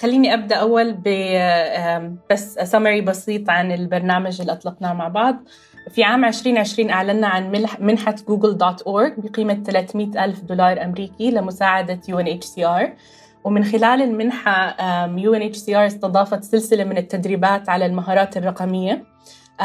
خليني أبدأ أول ب بس سمري بسيط عن البرنامج اللي أطلقناه مع بعض. في عام 2020 أعلنا عن منحة جوجل دوت أورج بقيمة 300 ألف دولار أمريكي لمساعدة UNHCR ومن خلال المنحة UNHCR استضافت سلسلة من التدريبات على المهارات الرقمية.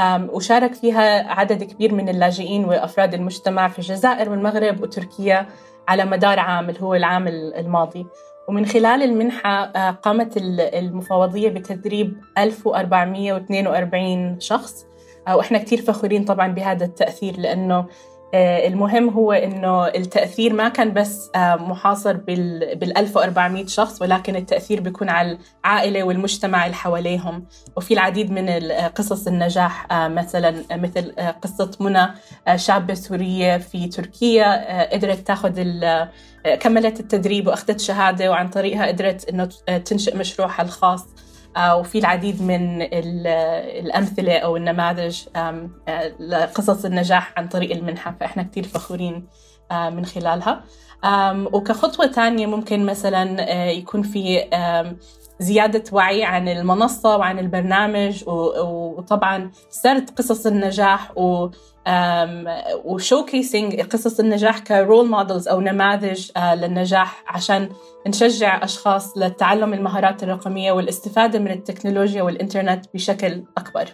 وشارك فيها عدد كبير من اللاجئين وأفراد المجتمع في الجزائر والمغرب وتركيا على مدار عام اللي هو العام الماضي. ومن خلال المنحة آه، قامت المفوضية بتدريب 1442 شخص. آه، وإحنا كتير فخورين طبعا بهذا التأثير لأنه المهم هو إنه التأثير ما كان بس آه، محاصر بال بال 1400 شخص ولكن التأثير بيكون على العائلة والمجتمع اللي حواليهم. وفي العديد من قصص النجاح آه، مثلا مثل قصة منى شابة سورية في تركيا قدرت تاخذ كملت التدريب وأخذت شهادة وعن طريقها قدرت إنه تنشئ مشروعها الخاص. آه، وفي العديد من الأمثلة أو النماذج لقصص النجاح عن طريق المنحة فإحنا كتير فخورين آه، من خلالها. وكخطوة تانية ممكن مثلا آه، يكون في زيادة وعي عن المنصة وعن البرنامج وطبعا سرد قصص النجاح و و showcasing قصص النجاح ك role models أو نماذج آه، للنجاح عشان نشجع أشخاص لتعلم المهارات الرقمية والاستفادة من التكنولوجيا والإنترنت بشكل أكبر.